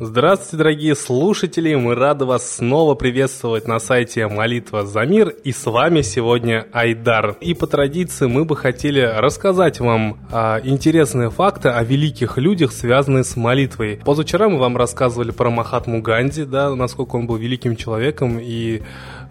Здравствуйте, дорогие слушатели! Мы рады вас снова приветствовать на сайте Молитва за мир. И с вами сегодня Айдар. И по традиции мы бы хотели рассказать вам а, интересные факты о великих людях, связанные с молитвой. Позавчера мы вам рассказывали про Махатму Ганди, да, насколько он был великим человеком и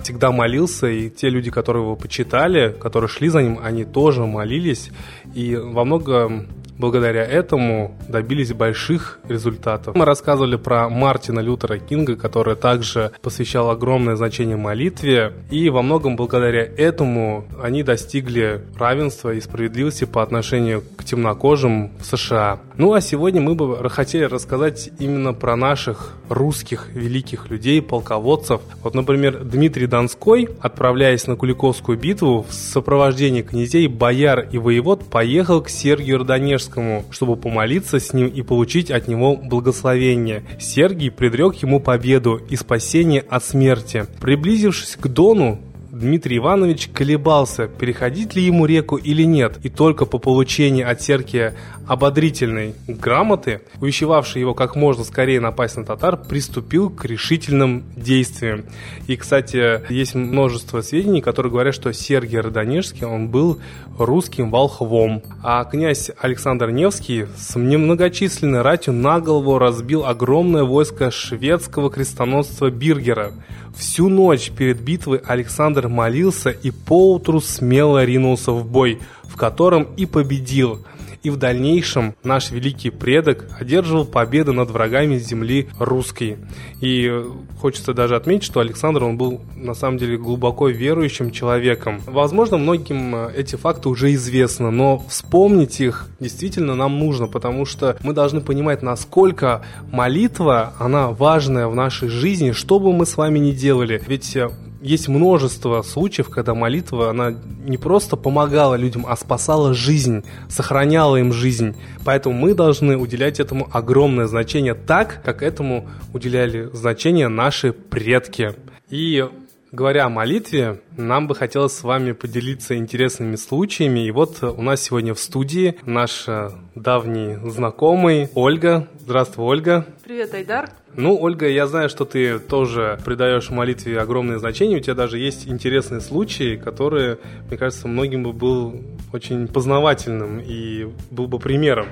всегда молился. И те люди, которые его почитали, которые шли за ним, они тоже молились. И во многом благодаря этому добились больших результатов. Мы рассказывали про Мартина Лютера Кинга, который также посвящал огромное значение молитве, и во многом благодаря этому они достигли равенства и справедливости по отношению к темнокожим в США. Ну а сегодня мы бы хотели рассказать именно про наших русских великих людей, полководцев. Вот, например, Дмитрий Донской, отправляясь на Куликовскую битву в сопровождении князей, бояр и воевод, поехал к Сергию Родонежскому Рижскому, чтобы помолиться с ним и получить от него благословение. Сергий предрек ему победу и спасение от смерти. Приблизившись к Дону, Дмитрий Иванович колебался, переходить ли ему реку или нет, и только по получении от Серкия ободрительной грамоты, увещевавшей его как можно скорее напасть на татар, приступил к решительным действиям. И, кстати, есть множество сведений, которые говорят, что Сергий Родонежский, он был русским волхвом, а князь Александр Невский с немногочисленной ратью на голову разбил огромное войско шведского крестоносца Биргера. Всю ночь перед битвой Александр молился и поутру смело ринулся в бой, в котором и победил – и в дальнейшем наш великий предок одерживал победы над врагами земли русской. И хочется даже отметить, что Александр, он был на самом деле глубоко верующим человеком. Возможно, многим э, эти факты уже известны, но вспомнить их действительно нам нужно, потому что мы должны понимать, насколько молитва, она важная в нашей жизни, что бы мы с вами ни делали. Ведь э, есть множество случаев, когда молитва, она не просто помогала людям, а спасала жизнь, сохраняла им жизнь. Поэтому мы должны уделять этому огромное значение так, как этому уделяли значение наши предки. И Говоря о молитве, нам бы хотелось с вами поделиться интересными случаями. И вот у нас сегодня в студии наш э, давний знакомый Ольга. Здравствуй, Ольга. Привет, Айдар. Ну, Ольга, я знаю, что ты тоже придаешь молитве огромное значение. У тебя даже есть интересные случаи, которые, мне кажется, многим бы был очень познавательным и был бы примером.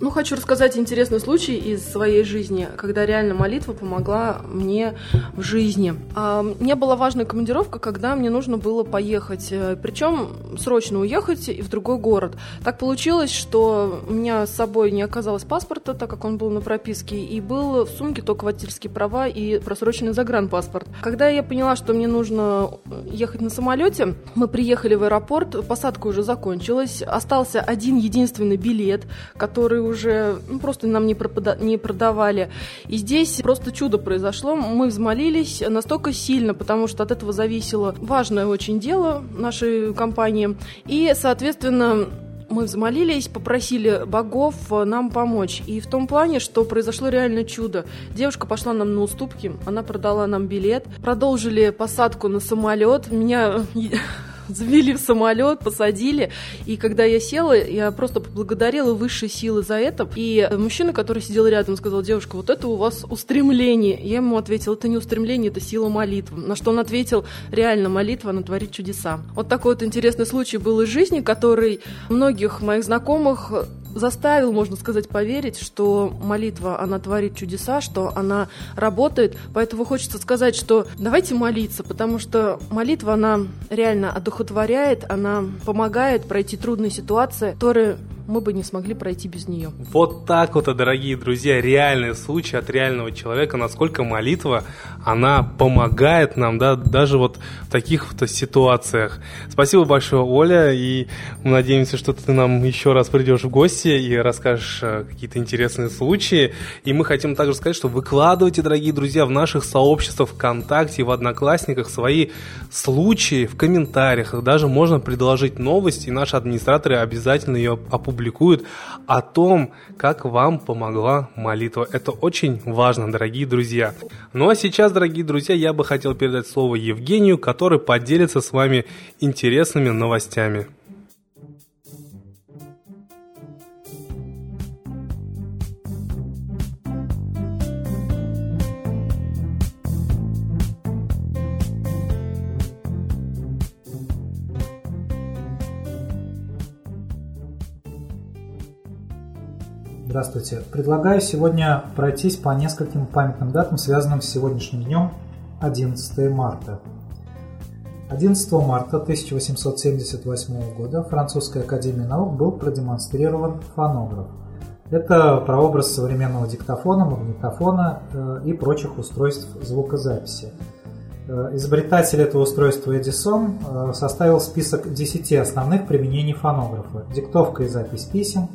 Ну, хочу рассказать интересный случай из своей жизни, когда реально молитва помогла мне в жизни. А, мне была важная командировка, когда мне нужно было поехать, э, причем срочно уехать и в другой город. Так получилось, что у меня с собой не оказалось паспорта, так как он был на прописке, и был в сумке только водительские права и просроченный загранпаспорт. Когда я поняла, что мне нужно ехать на самолете, мы приехали в аэропорт, посадка уже закончилась, остался один единственный билет, который уже ну, просто нам не, пропада- не продавали. И здесь просто чудо произошло. Мы взмолились настолько сильно, потому что от этого зависело важное очень дело нашей компании. И, соответственно, мы взмолились, попросили богов нам помочь. И в том плане, что произошло реально чудо. Девушка пошла нам на уступки, она продала нам билет, продолжили посадку на самолет. Меня завели в самолет, посадили. И когда я села, я просто поблагодарила высшие силы за это. И мужчина, который сидел рядом, сказал, девушка, вот это у вас устремление. Я ему ответила, это не устремление, это сила молитвы. На что он ответил, реально, молитва, она творит чудеса. Вот такой вот интересный случай был из жизни, который многих моих знакомых заставил, можно сказать, поверить, что молитва, она творит чудеса, что она работает. Поэтому хочется сказать, что давайте молиться, потому что молитва, она реально одухотворяет, она помогает пройти трудные ситуации, которые мы бы не смогли пройти без нее. Вот так вот, дорогие друзья, реальный случай от реального человека, насколько молитва, она помогает нам, да, даже вот в таких вот ситуациях. Спасибо большое, Оля, и мы надеемся, что ты нам еще раз придешь в гости и расскажешь э, какие-то интересные случаи. И мы хотим также сказать, что выкладывайте, дорогие друзья, в наших сообществах ВКонтакте, в Одноклассниках свои случаи в комментариях. Даже можно предложить новость, и наши администраторы обязательно ее опубликуют публикуют о том, как вам помогла молитва. Это очень важно, дорогие друзья. Ну а сейчас, дорогие друзья, я бы хотел передать слово Евгению, который поделится с вами интересными новостями. Здравствуйте. Предлагаю сегодня пройтись по нескольким памятным датам, связанным с сегодняшним днем, 11 марта. 11 марта 1878 года Французской академии наук был продемонстрирован фонограф. Это прообраз современного диктофона, магнитофона э, и прочих устройств звукозаписи. Э, изобретатель этого устройства Эдисон э, составил список 10 основных применений фонографа. Диктовка и запись писем,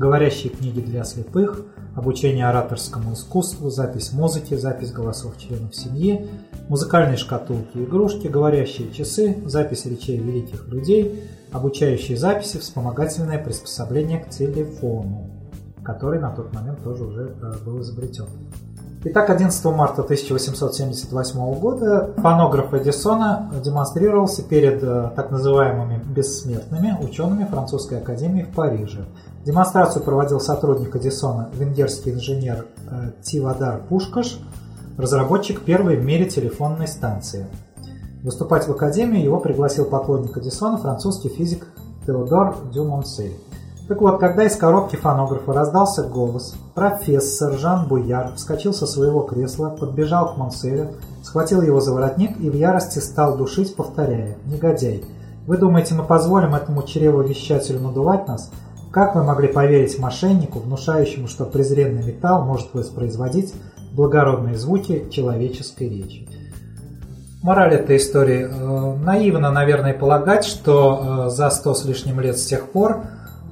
говорящие книги для слепых, обучение ораторскому искусству, запись музыки, запись голосов членов семьи, музыкальные шкатулки и игрушки, говорящие часы, запись речей великих людей, обучающие записи, вспомогательное приспособление к телефону, который на тот момент тоже уже э, был изобретен. Итак, 11 марта 1878 года фонограф Эдисона демонстрировался перед э, так называемыми бессмертными учеными французской академии в Париже. Демонстрацию проводил сотрудник Эдисона, венгерский инженер э, Тивадар Пушкаш, разработчик первой в мире телефонной станции. Выступать в академии его пригласил поклонник Эдисона, французский физик Теодор Дюмонсель. Так вот, когда из коробки фонографа раздался голос, профессор Жан Буяр вскочил со своего кресла, подбежал к Монселю, схватил его за воротник и в ярости стал душить, повторяя «Негодяй! Вы думаете, мы позволим этому чревовещателю надувать нас? Как вы могли поверить мошеннику, внушающему, что презренный металл может воспроизводить благородные звуки человеческой речи?» Мораль этой истории. Э, наивно, наверное, полагать, что э, за сто с лишним лет с тех пор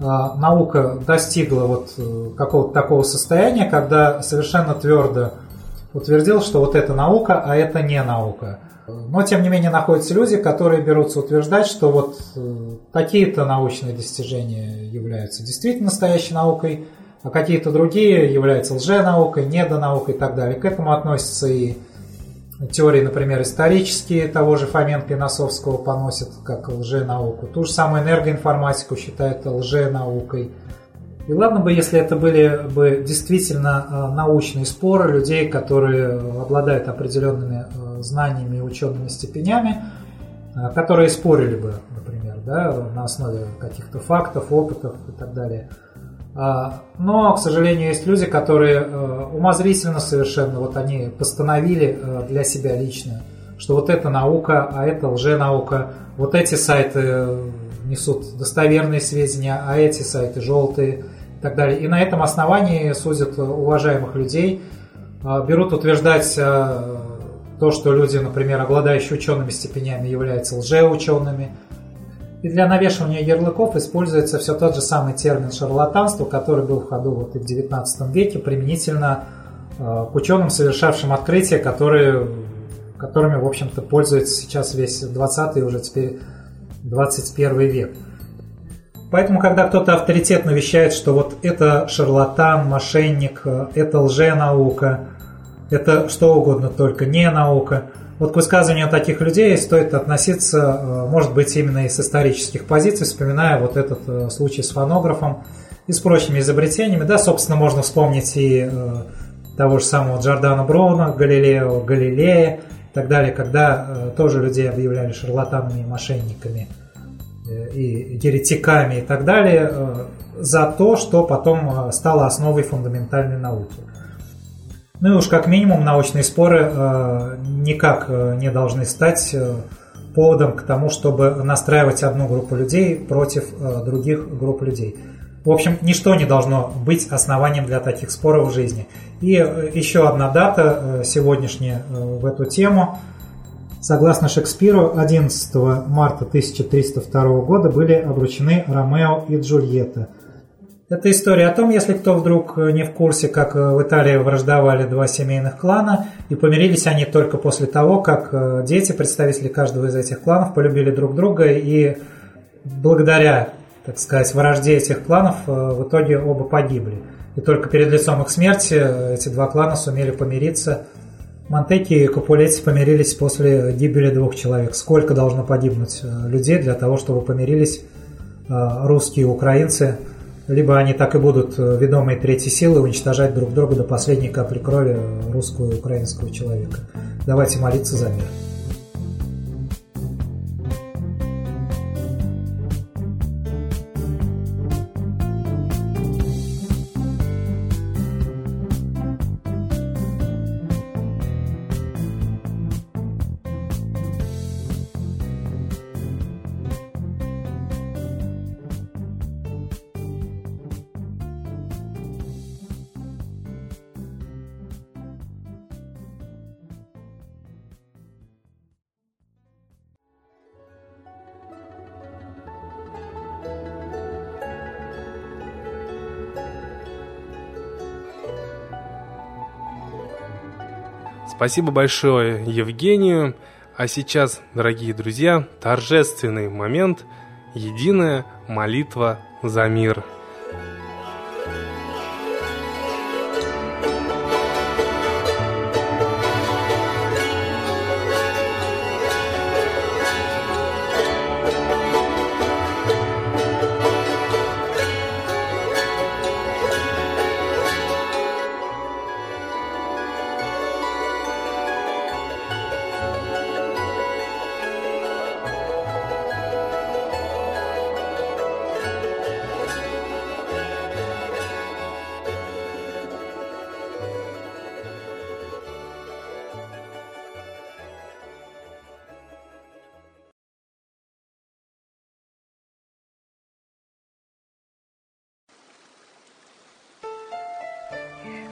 наука достигла вот э, какого-то такого состояния, когда совершенно твердо утвердил, что вот это наука, а это не наука. Но, тем не менее, находятся люди, которые берутся утверждать, что вот э, такие-то научные достижения являются действительно настоящей наукой, а какие-то другие являются лженаукой, недонаукой и так далее. К этому относятся и теории, например, исторические того же Фоменко и Носовского поносят как лженауку. Ту же самую энергоинформатику считают лженаукой. И ладно бы, если это были бы действительно э, научные споры людей, которые обладают определенными э, знаниями и учеными степенями, э, которые спорили бы, например, да, на основе каких-то фактов, опытов и так далее – но, к сожалению, есть люди, которые э, умозрительно совершенно, вот они постановили э, для себя лично, что вот это наука, а это лженаука, вот эти сайты э, несут достоверные сведения, а эти сайты желтые и так далее. И на этом основании судят уважаемых людей, берут утверждать то, что люди, например, обладающие учеными степенями, являются лжеучеными – и для навешивания ярлыков используется все тот же самый термин шарлатанство, который был в ходу вот и в XIX веке применительно э, к ученым, совершавшим открытия, которые, которыми, в общем-то, пользуется сейчас весь 20 и уже теперь 21 век. Поэтому, когда кто-то авторитетно вещает, что вот это шарлатан, мошенник, э, это лженаука, это что угодно, только не наука – вот к высказыванию таких людей стоит относиться, э, может быть, именно из исторических позиций, вспоминая вот этот э, случай с фонографом и с прочими изобретениями. Да, собственно, можно вспомнить и э, того же самого Джордана Броуна, Галилео, Галилея и так далее, когда тоже людей объявляли шарлатанами мошенниками и еретиками и так далее за то, что потом стало основой фундаментальной науки. Ну и уж как минимум научные споры э, никак э, не должны стать э, поводом к тому, чтобы настраивать одну группу людей против других групп людей. В общем, ничто не должно быть основанием для таких споров в жизни. И еще одна дата сегодняшняя в эту тему. Согласно Шекспиру, 11 марта 1302 года были обручены Ромео и Джульетта – это история о том, если кто вдруг э, не в курсе, как э, в Италии враждовали два семейных клана, и помирились они только после того, как э, дети, представители каждого из этих кланов, полюбили друг друга, и благодаря, так сказать, вражде этих кланов в итоге оба погибли. И только перед лицом их смерти эти два клана сумели помириться. Монтеки и Капулетти помирились после гибели двух человек. Сколько должно погибнуть людей для того, чтобы помирились русские и украинцы – либо они так и будут э, ведомые третьей силы уничтожать друг друга до последней капли крови русского и украинского человека. Давайте молиться за мир. Спасибо большое Евгению. А сейчас, дорогие друзья, торжественный момент – единая молитва за мир –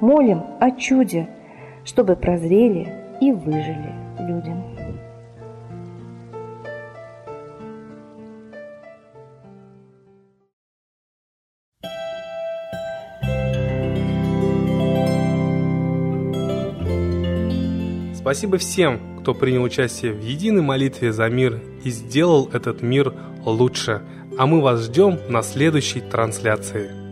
молим о чуде, чтобы прозрели и выжили людям. Спасибо всем, кто принял участие в единой молитве за мир и сделал этот мир лучше. А мы вас ждем на следующей трансляции.